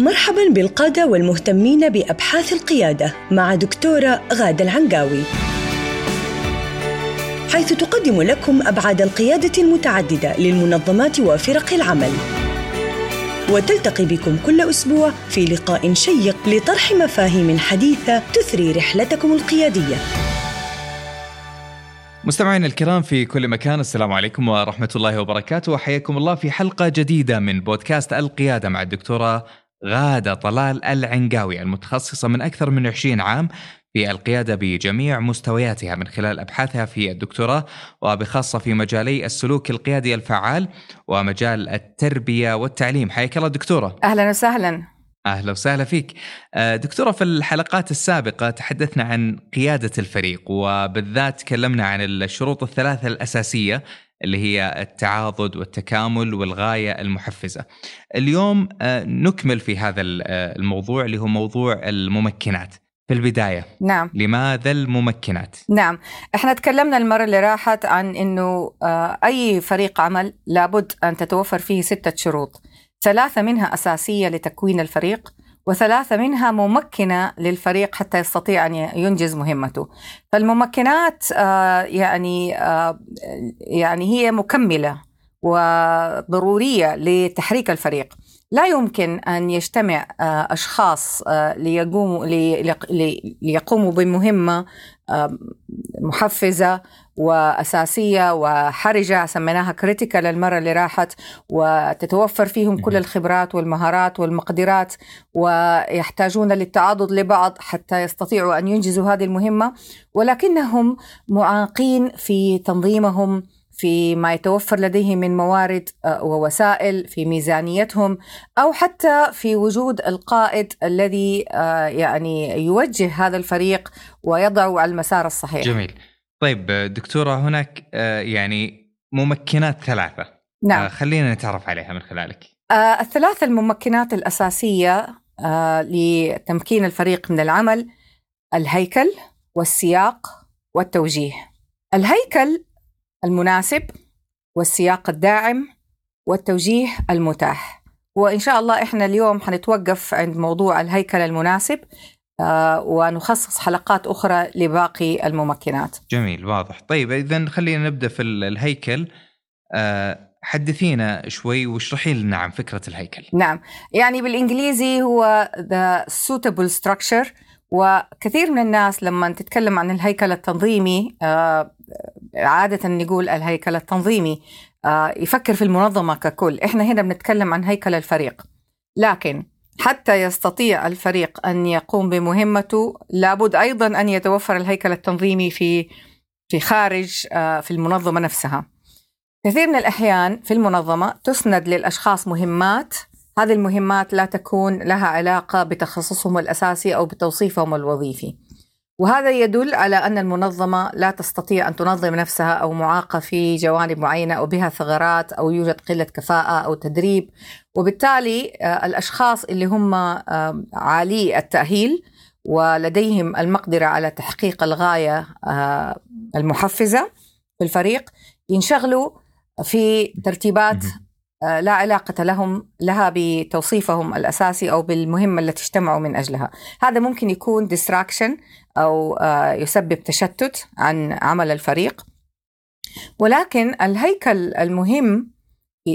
مرحبا بالقادة والمهتمين بأبحاث القيادة مع دكتورة غادة العنقاوي. حيث تقدم لكم أبعاد القيادة المتعددة للمنظمات وفرق العمل. وتلتقي بكم كل أسبوع في لقاء شيق لطرح مفاهيم حديثة تثري رحلتكم القيادية. مستمعينا الكرام في كل مكان السلام عليكم ورحمة الله وبركاته. وحياكم الله في حلقة جديدة من بودكاست القيادة مع الدكتورة غادة طلال العنقاوي المتخصصة من أكثر من 20 عام في القيادة بجميع مستوياتها من خلال أبحاثها في الدكتوراه وبخاصة في مجالي السلوك القيادي الفعال ومجال التربية والتعليم. حياك الله دكتورة. أهلا وسهلا. أهلا وسهلا فيك. آه، دكتورة في الحلقات السابقة تحدثنا عن قيادة الفريق وبالذات تكلمنا عن الشروط الثلاثة الأساسية اللي هي التعاضد والتكامل والغاية المحفزة. اليوم آه، نكمل في هذا آه، الموضوع اللي هو موضوع الممكنات. في البداية نعم لماذا الممكنات؟ نعم إحنا تكلمنا المرة اللي راحت عن إنه أي فريق عمل لابد أن تتوفر فيه ستة شروط. ثلاثة منها أساسية لتكوين الفريق وثلاثة منها ممكنة للفريق حتى يستطيع أن ينجز مهمته. فالممكنات آه، يعني آه، يعني هي مكملة وضرورية لتحريك الفريق. لا يمكن أن يجتمع آه، أشخاص ليقوموا ليقوموا بمهمة محفزة وأساسية وحرجة سميناها كريتيكال المرة اللي راحت وتتوفر فيهم كل الخبرات والمهارات والمقدرات ويحتاجون للتعاضد لبعض حتى يستطيعوا أن ينجزوا هذه المهمة ولكنهم معاقين في تنظيمهم في ما يتوفر لديهم من موارد آه، ووسائل في ميزانيتهم أو حتى في وجود القائد الذي آه، يعني يوجه هذا الفريق ويضعه على المسار الصحيح. جميل. طيب دكتورة هناك آه، يعني ممكنات ثلاثة. نعم. خلينا نتعرف عليها من خلالك. الثلاث الممكنات الأساسية لتمكين الفريق من العمل الهيكل والسياق والتوجيه. الهيكل المناسب والسياق الداعم والتوجيه المتاح. وإن شاء الله إحنا اليوم حنتوقف عند موضوع الهيكل المناسب آه ونخصص حلقات أخرى لباقي الممكنات. جميل واضح. طيب إذا خلينا نبدأ في الهيكل. آه حدثينا شوي واشرحي لنا عن فكرة الهيكل. نعم. يعني بالإنجليزي هو the suitable structure وكثير من الناس لما تتكلم عن الهيكل التنظيمي آه عادة نقول الهيكل التنظيمي آه، يفكر في المنظمة ككل. إحنا هنا بنتكلم عن هيكل الفريق. لكن حتى يستطيع الفريق أن يقوم بمهمته لابد أيضا أن يتوفر الهيكل التنظيمي في في خارج آه، في المنظمة نفسها. كثير من الأحيان في المنظمة تسند للأشخاص مهمات. هذه المهمات لا تكون لها علاقة بتخصصهم الأساسي أو بتوصيفهم الوظيفي. وهذا يدل على أن المنظمة لا تستطيع أن تنظم نفسها أو معاقة في جوانب معينة أو بها ثغرات أو يوجد قلة كفاءة أو تدريب. وبالتالي آه، الأشخاص اللي هم آه، عالي التأهيل ولديهم المقدرة على تحقيق الغاية آه، المحفزة في الفريق ينشغلوا في ترتيبات لا علاقة لهم لها بتوصيفهم الأساسي أو بالمهمة التي اجتمعوا من أجلها. هذا ممكن يكون distraction أو آه، يسبب تشتت عن عمل الفريق. ولكن الهيكل المهم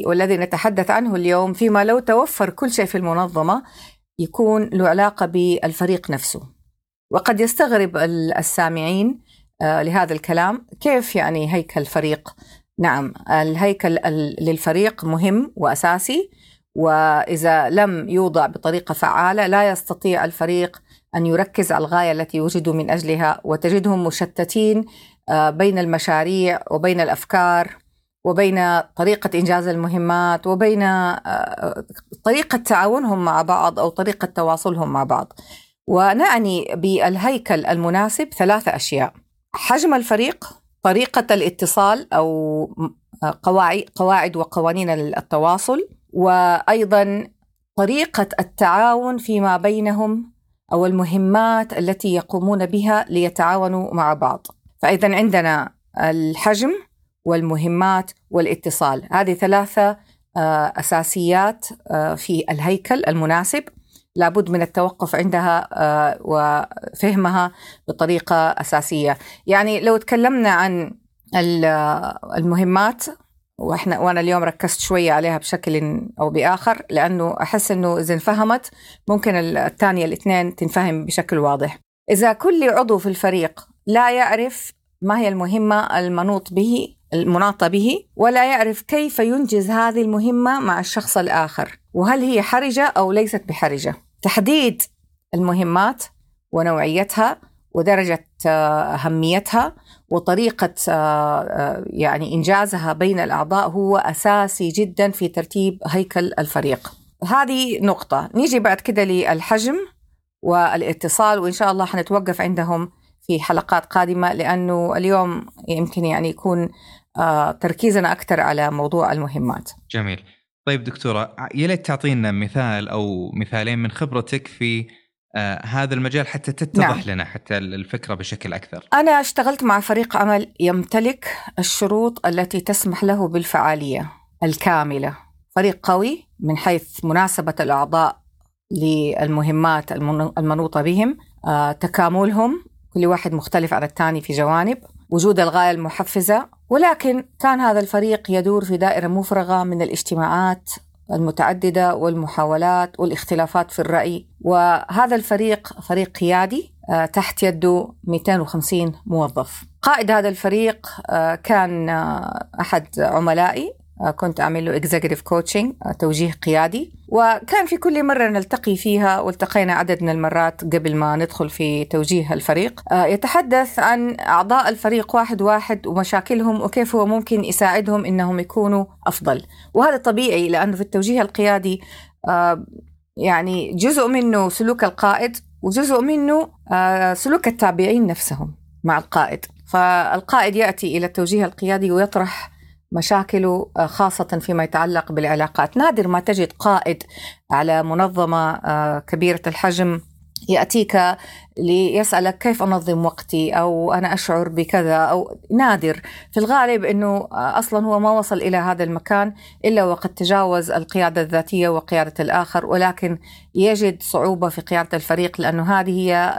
والذي نتحدث عنه اليوم فيما لو توفر كل شيء في المنظمة يكون له علاقة بالفريق نفسه. وقد يستغرب السامعين آه، لهذا الكلام كيف يعني هيكل فريق؟ نعم الهيكل للفريق مهم وأساسي وإذا لم يوضع بطريقة فعالة لا يستطيع الفريق أن يركز على الغاية التي وجدوا من أجلها وتجدهم مشتتين آه، بين المشاريع وبين الأفكار وبين طريقة إنجاز المهمات وبين آه، طريقة تعاونهم مع بعض أو طريقة تواصلهم مع بعض. ونعني بالهيكل المناسب ثلاثة أشياء. حجم الفريق طريقة الاتصال أو قواعد قواعد وقوانين التواصل وأيضا طريقة التعاون فيما بينهم أو المهمات التي يقومون بها ليتعاونوا مع بعض. فإذا عندنا الحجم والمهمات والاتصال. هذه ثلاثة آه، أساسيات آه، في الهيكل المناسب. لابد من التوقف عندها آه، وفهمها بطريقة أساسية يعني لو تكلمنا عن المهمات وإحنا وأنا اليوم ركزت شوية عليها بشكل أو بآخر لأنه أحس إنه إذا انفهمت ممكن الثانية الاثنين تنفهم بشكل واضح. إذا كل عضو في الفريق لا يعرف ما هي المهمة المنوط به المناطة به ولا يعرف كيف ينجز هذه المهمة مع الشخص الآخر وهل هي حرجة أو ليست بحرجة؟ تحديد المهمات ونوعيتها ودرجة آه، أهميتها وطريقة آه، آه، يعني إنجازها بين الأعضاء هو أساسي جدا في ترتيب هيكل الفريق. هذه نقطة. نيجي بعد كده للحجم والاتصال وإن شاء الله حنتوقف عندهم في حلقات قادمة لأنه اليوم يمكن يعني يكون تركيزنا أكثر على موضوع المهمات. جميل. طيب دكتورة يا ليت تعطينا مثال أو مثالين من خبرتك في آه هذا المجال حتى تتضح نعم. لنا حتى الفكرة بشكل أكثر. أنا اشتغلت مع فريق عمل يمتلك الشروط التي تسمح له بالفعالية الكاملة. فريق قوي من حيث مناسبة الأعضاء للمهمات المنوطة بهم، آه تكاملهم كل واحد مختلف عن الثاني في جوانب، وجود الغاية المحفزة، ولكن كان هذا الفريق يدور في دائرة مفرغة من الاجتماعات المتعددة والمحاولات والاختلافات في الرأي. وهذا الفريق فريق قيادي آه، تحت يده 250 موظف. قائد هذا الفريق آه، كان آه، أحد عملائي كنت أعمل له executive coaching آه، توجيه قيادي. وكان في كل مرة نلتقي فيها والتقينا عدد من المرات قبل ما ندخل في توجيه الفريق. آه، يتحدث عن أعضاء الفريق واحد واحد ومشاكلهم وكيف هو ممكن يساعدهم إنهم يكونوا أفضل. وهذا طبيعي لأنه في التوجيه القيادي يعني جزء منه سلوك القائد وجزء منه سلوك التابعين نفسهم مع القائد. فالقائد يأتي إلى التوجيه القيادي ويطرح مشاكله آه، خاصة فيما يتعلق بالعلاقات. نادر ما تجد قائد على منظمة آه، كبيرة الحجم يأتيك ليسألك كيف أنظم وقتي أو أنا أشعر بكذا أو نادر. في الغالب أنه أصلا هو ما وصل إلى هذا المكان إلا وقد تجاوز القيادة الذاتية وقيادة الآخر ولكن يجد صعوبة في قيادة الفريق لأنه هذه هي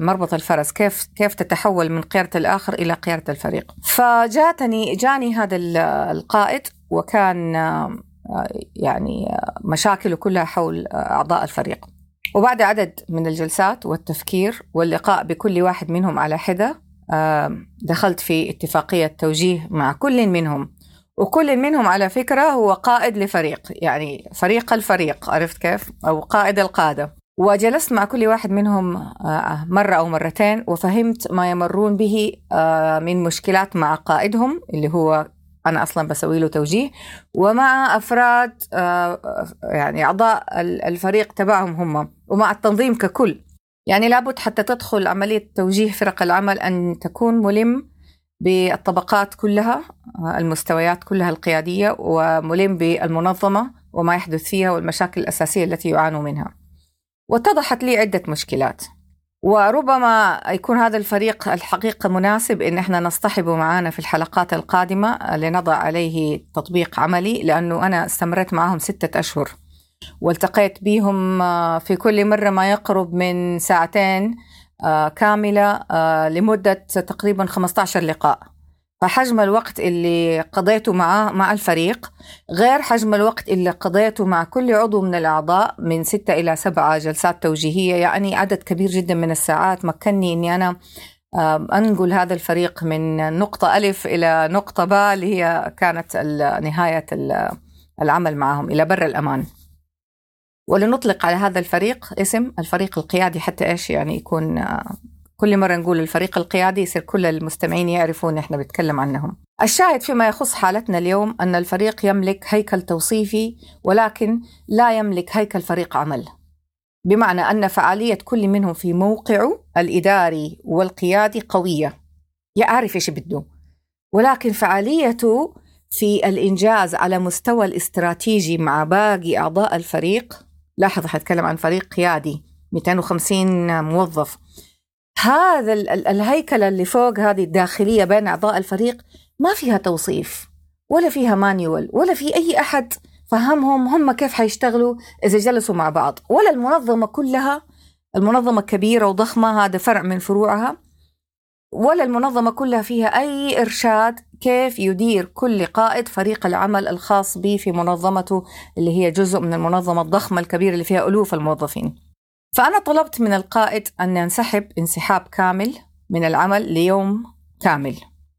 مربط الفرس. كيف كيف تتحول من قيادة الآخر إلى قيادة الفريق؟ فجاتني جاني هذا القائد وكان يعني مشاكله كلها حول أعضاء الفريق. وبعد عدد من الجلسات والتفكير واللقاء بكل واحد منهم على حدة دخلت في اتفاقية توجيه مع كل منهم. وكل منهم على فكرة هو قائد لفريق يعني فريق الفريق عرفت كيف؟ أو قائد القادة. وجلست مع كل واحد منهم آه، مرة أو مرتين وفهمت ما يمرون به آه، من مشكلات مع قائدهم اللي هو أنا أصلا بسوي له توجيه. ومع أفراد آه، يعني أعضاء الفريق تبعهم هم ومع التنظيم ككل. يعني لابد حتى تدخل عملية توجيه فرق العمل أن تكون ملم بالطبقات كلها آه، المستويات كلها القيادية وملم بالمنظمة وما يحدث فيها والمشاكل الأساسية التي يعانوا منها. واتضحت لي عدة مشكلات. وربما يكون هذا الفريق الحقيقة مناسب إن إحنا نصطحبه معنا في الحلقات القادمة لنضع عليه تطبيق عملي لأنه أنا استمرت معهم ستة أشهر والتقيت بهم آه، في كل مرة ما يقرب من ساعتين آه، كاملة آه، لمدة تقريبا 15 لقاء. فحجم الوقت اللي قضيته مع مع الفريق غير حجم الوقت اللي قضيته مع كل عضو من الأعضاء من ستة إلى سبعة جلسات توجيهية يعني عدد كبير جدا من الساعات. مكنني أني أنا أنقل هذا الفريق من نقطة ألف إلى نقطة باء اللي هي كانت نهاية العمل معهم إلى بر الأمان. ولنطلق على هذا الفريق اسم الفريق القيادي حتى إيش يعني يكون كل مرة نقول الفريق القيادي يصير كل المستمعين يعرفون إحنا بنتكلم عنهم. الشاهد فيما يخص حالتنا اليوم أن الفريق يملك هيكل توصيفي ولكن لا يملك هيكل فريق عمل. بمعنى أن فعالية كل منهم في موقعه الإداري والقيادي قوية. يعرف إيش بده. ولكن فعاليته في الإنجاز على مستوى الاستراتيجي مع باقي أعضاء الفريق لاحظ حتكلم عن فريق قيادي 250 موظف هذا الهيكلة اللي فوق هذه الداخلية بين أعضاء الفريق ما فيها توصيف ولا فيها مانيوال ولا في أي أحد. فهمهم هم كيف حيشتغلوا إذا جلسوا مع بعض. ولا المنظمة كلها المنظمة كبيرة وضخمة هذا فرع من فروعها. ولا المنظمة كلها فيها أي إرشاد كيف يدير كل قائد فريق العمل الخاص به في منظمته اللي هي جزء من المنظمة الضخمة الكبيرة اللي فيها ألوف الموظفين. فأنا طلبت من القائد أن ينسحب انسحاب كامل من العمل ليوم كامل.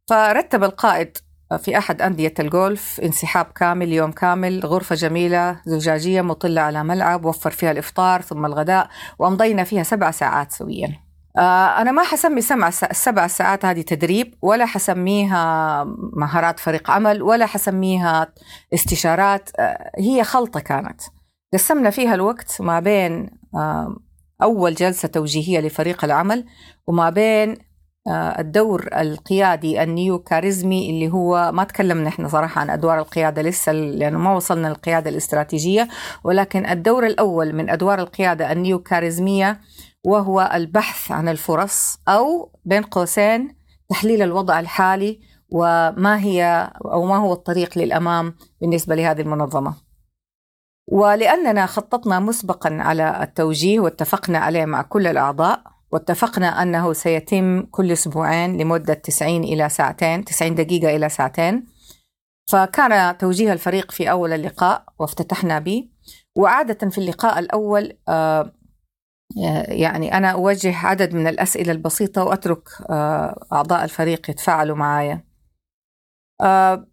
فرتب القائد في أحد أندية الجولف انسحاب كامل يوم كامل غرفة جميلة زجاجية مطلة على ملعب وفر فيها الإفطار ثم الغداء وأمضينا فيها سبع ساعات سويا. آه، أنا ما حسمي سمع السبع ساعات هذه تدريب ولا حسميها مهارات فريق عمل ولا حسميها استشارات آه، هي خلطة كانت. قسمنا فيها الوقت ما بين أول جلسة توجيهية لفريق العمل وما بين الدور القيادي النيو كاريزمي اللي هو ما تكلمنا إحنا صراحة عن أدوار القيادة لسه لأنه ما وصلنا للقيادة الاستراتيجية ولكن الدور الأول من أدوار القيادة النيو كاريزمية وهو البحث عن الفرص أو بين قوسين تحليل الوضع الحالي وما هي أو ما هو الطريق للأمام بالنسبة لهذه المنظمة. ولأننا خططنا مسبقا على التوجيه واتفقنا عليه مع كل الأعضاء واتفقنا أنه سيتم كل أسبوعين لمدة 90 إلى ساعتين 90 دقيقة إلى ساعتين. فكان توجيه الفريق في أول اللقاء وافتتحنا به. وعادة في اللقاء الأول آه، يعني أنا أوجه عدد من الأسئلة البسيطة وأترك آه، أعضاء الفريق يتفاعلوا معايا. آه،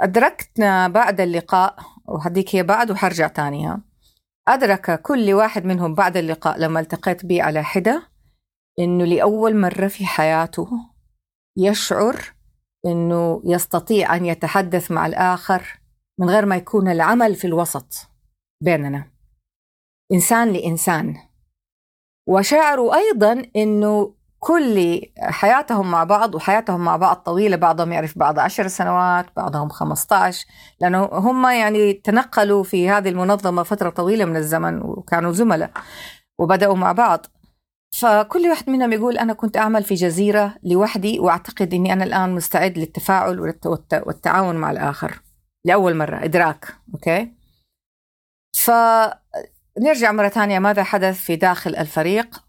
أدركتنا بعد اللقاء وهديك هي بعد وحرجع تانية أدرك كل واحد منهم بعد اللقاء لما التقيت به على حدة إنه لأول مرة في حياته يشعر إنه يستطيع أن يتحدث مع الآخر من غير ما يكون العمل في الوسط بيننا. إنسان لإنسان. وشعروا أيضا أنه كل حياتهم مع بعض وحياتهم مع بعض طويلة بعضهم يعرف بعض عشر سنوات بعضهم 15 لأنه هم يعني تنقلوا في هذه المنظمة فترة طويلة من الزمن وكانوا زملاء وبدأوا مع بعض. فكل واحد منهم يقول أنا كنت أعمل في جزيرة لوحدي وأعتقد أني أنا الآن مستعد للتفاعل والتعاون مع الآخر لأول مرة إدراك أوكي؟ ف نرجع مرة ثانية ماذا حدث في داخل الفريق؟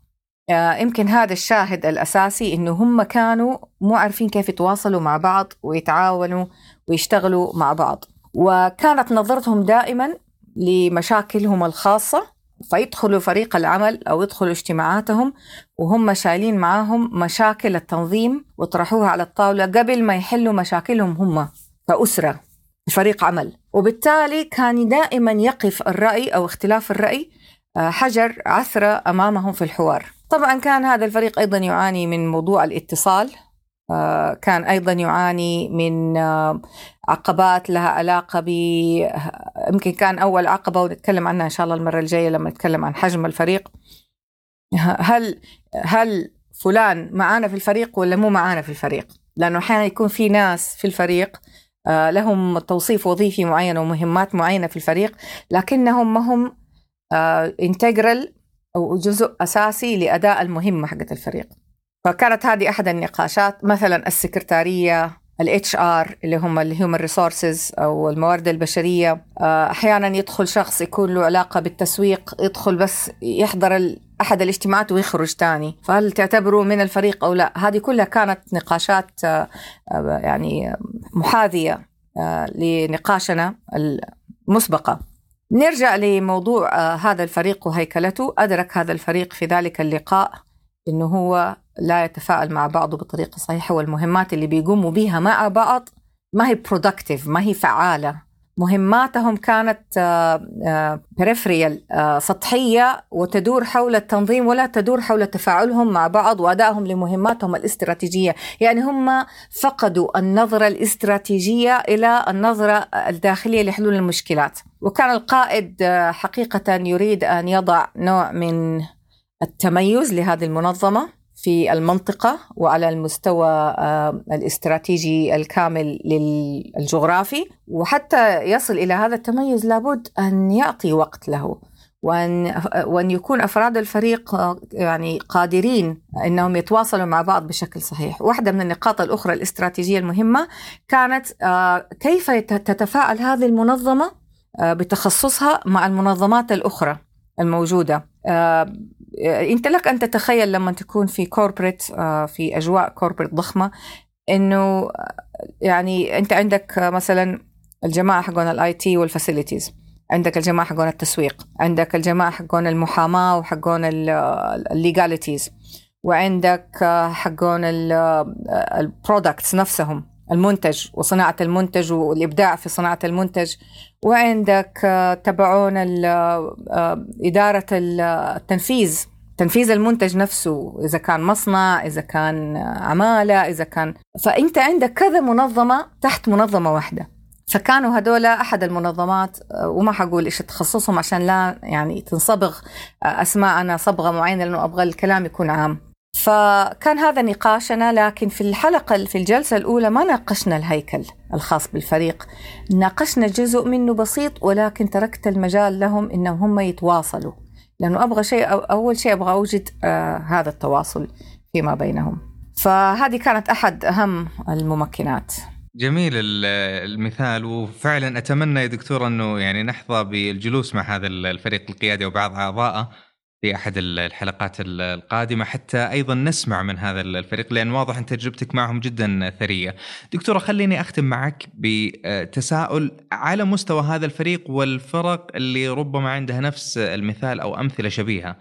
يمكن هذا الشاهد الأساسي إنه هم كانوا مو عارفين كيف يتواصلوا مع بعض ويتعاونوا ويشتغلوا مع بعض. وكانت نظرتهم دائما لمشاكلهم الخاصة فيدخلوا فريق العمل أو يدخلوا اجتماعاتهم وهم شايلين معاهم مشاكل التنظيم وطرحوها على الطاولة قبل ما يحلوا مشاكلهم هم كأسرة فريق عمل. وبالتالي كان دائما يقف الرأي أو اختلاف الرأي آه، حجر عثرة أمامهم في الحوار. طبعا كان هذا الفريق أيضا يعاني من موضوع الاتصال. آه، كان أيضا يعاني من آه، عقبات لها علاقة ب يمكن كان أول عقبة ونتكلم عنها إن شاء الله المرة الجاية لما نتكلم عن حجم الفريق. هل هل فلان معانا في الفريق ولا مو معانا في الفريق؟ لأنه أحيانا يكون في ناس في الفريق آه، لهم توصيف وظيفي معين ومهمات معينة في الفريق لكنهم ما هم integral آه، أو جزء أساسي لأداء المهمة حقت الفريق. فكانت هذه أحد النقاشات مثلا السكرتارية ال HR اللي هم ال human resources أو الموارد البشرية. آه، أحيانا يدخل شخص يكون له علاقة بالتسويق يدخل بس يحضر أحد الاجتماعات ويخرج تاني. فهل تعتبروا من الفريق أو لا؟ هذه كلها كانت نقاشات آه، يعني محاذية آه، لنقاشنا المسبقة. نرجع لموضوع هذا الفريق وهيكلته. أدرك هذا الفريق في ذلك اللقاء إنه هو لا يتفاعل مع بعضه بطريقة صحيحة والمهمات اللي بيقوموا بها مع بعض ما هي productive ما هي فعالة. مهماتهم كانت بريفريال آه، آه، سطحية وتدور حول التنظيم ولا تدور حول تفاعلهم مع بعض وأدائهم لمهماتهم الاستراتيجية. يعني هم فقدوا النظرة الاستراتيجية إلى النظرة الداخلية لحلول المشكلات. وكان القائد آه، حقيقة يريد أن يضع نوع من التميز لهذه المنظمة. في المنطقة وعلى المستوى آه، الاستراتيجي الكامل للجغرافي. وحتى يصل إلى هذا التميز لابد أن يعطي وقت له وأن وأن يكون أفراد الفريق آه، يعني قادرين أنهم يتواصلوا مع بعض بشكل صحيح. واحدة من النقاط الأخرى الاستراتيجية المهمة كانت آه، كيف تتفاعل هذه المنظمة بتخصصها مع المنظمات الأخرى الموجودة. أنت لك أن تتخيل لما تكون في corporate في أجواء corporate ضخمة انه يعني انت عندك مثلا الجماعة حقون ال IT وال facilities عندك الجماعة حقون التسويق عندك الجماعة حقون المحاماة وحقون ال legalities وعندك حقون ال products نفسهم. المنتج وصناعة المنتج والإبداع في صناعة المنتج. وعندك تبعون إدارة التنفيذ. تنفيذ المنتج نفسه إذا كان مصنع إذا كان عمالة إذا كان. فأنت عندك كذا منظمة تحت منظمة واحدة. فكانوا هدول أحد المنظمات وما حقول إيش تخصصهم عشان لا يعني تنصبغ أسماء أنا صبغة معينة لأنه أبغى الكلام يكون عام. فكان هذا نقاشنا لكن في الحلقة في الجلسة الأولى ما ناقشنا الهيكل الخاص بالفريق. ناقشنا جزء منه بسيط ولكن تركت المجال لهم إنهم هم يتواصلوا. لأنه أبغى شيء أول شيء أبغى أوجد آه هذا التواصل فيما بينهم. فهذه كانت أحد أهم الممكنات. جميل المثال وفعلا أتمنى يا دكتور أنه يعني نحظى بالجلوس مع هذا الفريق القيادي وبعض أعضائه. في أحد الحلقات القادمة حتى أيضا نسمع من هذا الفريق لأن واضح أن تجربتك معهم جدا ثرية. دكتورة خليني أختم معك بتساؤل على مستوى هذا الفريق والفرق اللي ربما عندها نفس المثال أو أمثلة شبيهة.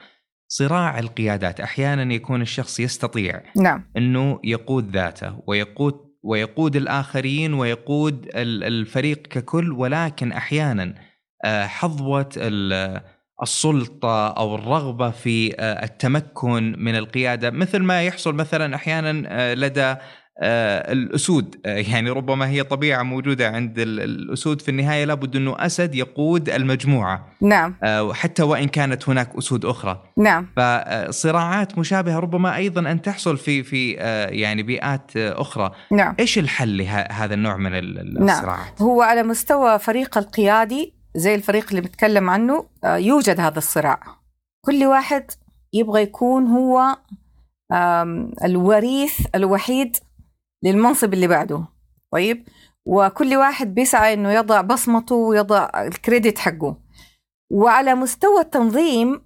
صراع القيادات أحيانا يكون الشخص يستطيع نعم أنه يقود ذاته ويقود ويقود الآخرين ويقود الفريق ككل ولكن أحيانا حظوة السلطة أو الرغبة في آه، التمكن من القيادة مثل ما يحصل مثلا أحيانا آه، لدى آه، الأسود. يعني ربما هي طبيعة موجودة عند الأسود. في النهاية لابد أنه أسد يقود المجموعة. نعم. حتى وإن كانت هناك أسود أخرى. نعم. فصراعات مشابهة ربما أيضا أن تحصل في في يعني بيئات أخرى. نعم. إيش الحل لهذا النوع من نعم. الصراعات؟ نعم. هو على مستوى فريق القيادي زي الفريق اللي بنتكلم عنه آه، يوجد هذا الصراع. كل واحد يبغى يكون هو الوريث الوحيد للمنصب اللي بعده. طيب؟ وكل واحد بيسعى إنه يضع بصمته ويضع الكريدت حقه. وعلى مستوى التنظيم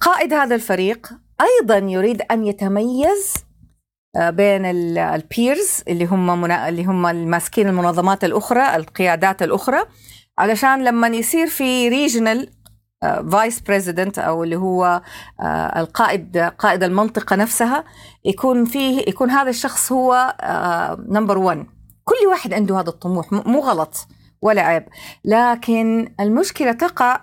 قائد هذا الفريق أيضا يريد أن يتميز آه، بين ال peers اللي هم اللي هم الماسكين المنظمات الأخرى القيادات الأخرى علشان لما يصير في regional vice president أو اللي هو uh, القائد قائد المنطقة نفسها يكون فيه يكون هذا الشخص هو number uh, 1 كل واحد عنده هذا الطموح. مو غلط ولا عيب. لكن المشكلة تقع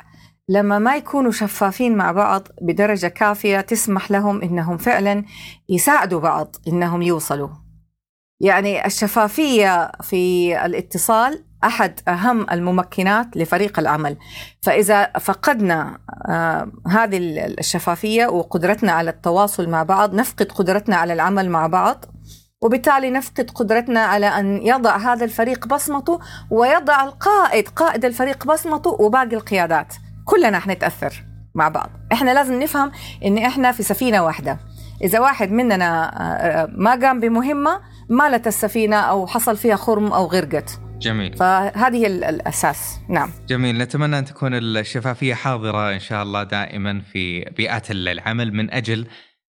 لما ما يكونوا شفافين مع بعض بدرجة كافية تسمح لهم إنهم فعلا يساعدوا بعض إنهم يوصلوا. يعني الشفافية في الاتصال أحد أهم الممكنات لفريق العمل. فإذا فقدنا آه هذه الشفافية وقدرتنا على التواصل مع بعض نفقد قدرتنا على العمل مع بعض وبالتالي نفقد قدرتنا على أن يضع هذا الفريق بصمته ويضع القائد قائد الفريق بصمته وباقي القيادات. كلنا حنتاثر مع بعض. إحنا لازم نفهم إن إحنا في سفينة واحدة. إذا واحد مننا آه، ما قام بمهمة مالت السفينة أو حصل فيها خرم أو غرقت. جميل. فهذه الأساس. نعم. جميل. نتمنى أن تكون الشفافية حاضرة إن شاء الله دائما في بيئات العمل من أجل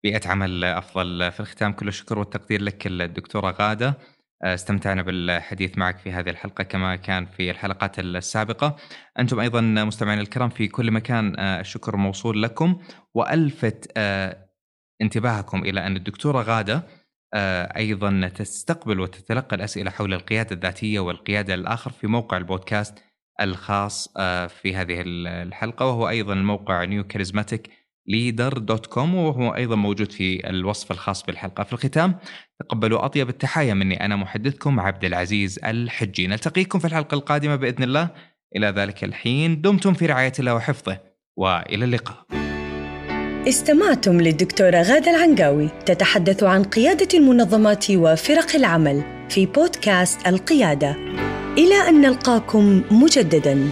بيئة عمل أفضل. في الختام كل الشكر والتقدير لك الدكتورة غادة. استمتعنا بالحديث معك في هذه الحلقة كما كان في الحلقات السابقة. أنتم أيضا مستمعينا الكرام في كل مكان الشكر موصول لكم. وألفت آه، انتباهكم إلى أن الدكتورة غادة آه، أيضا تستقبل وتتلقى الأسئلة حول القيادة الذاتية والقيادة للاخر في موقع البودكاست الخاص آه، في هذه الحلقة وهو أيضا الموقع نيو كاريزماتيك leader dot com وهو أيضا موجود في الوصف الخاص بالحلقة. في الختام تقبلوا أطيب التحايا مني. أنا محدثكم عبد العزيز الحجي. نلتقيكم في الحلقة القادمة بإذن الله. إلى ذلك الحين دمتم في رعاية الله وحفظه وإلى اللقاء. استمعتم للدكتورة غادة العنقاوي تتحدث عن قيادة المنظمات وفرق العمل في بودكاست القيادة. إلى أن نلقاكم مجدداً.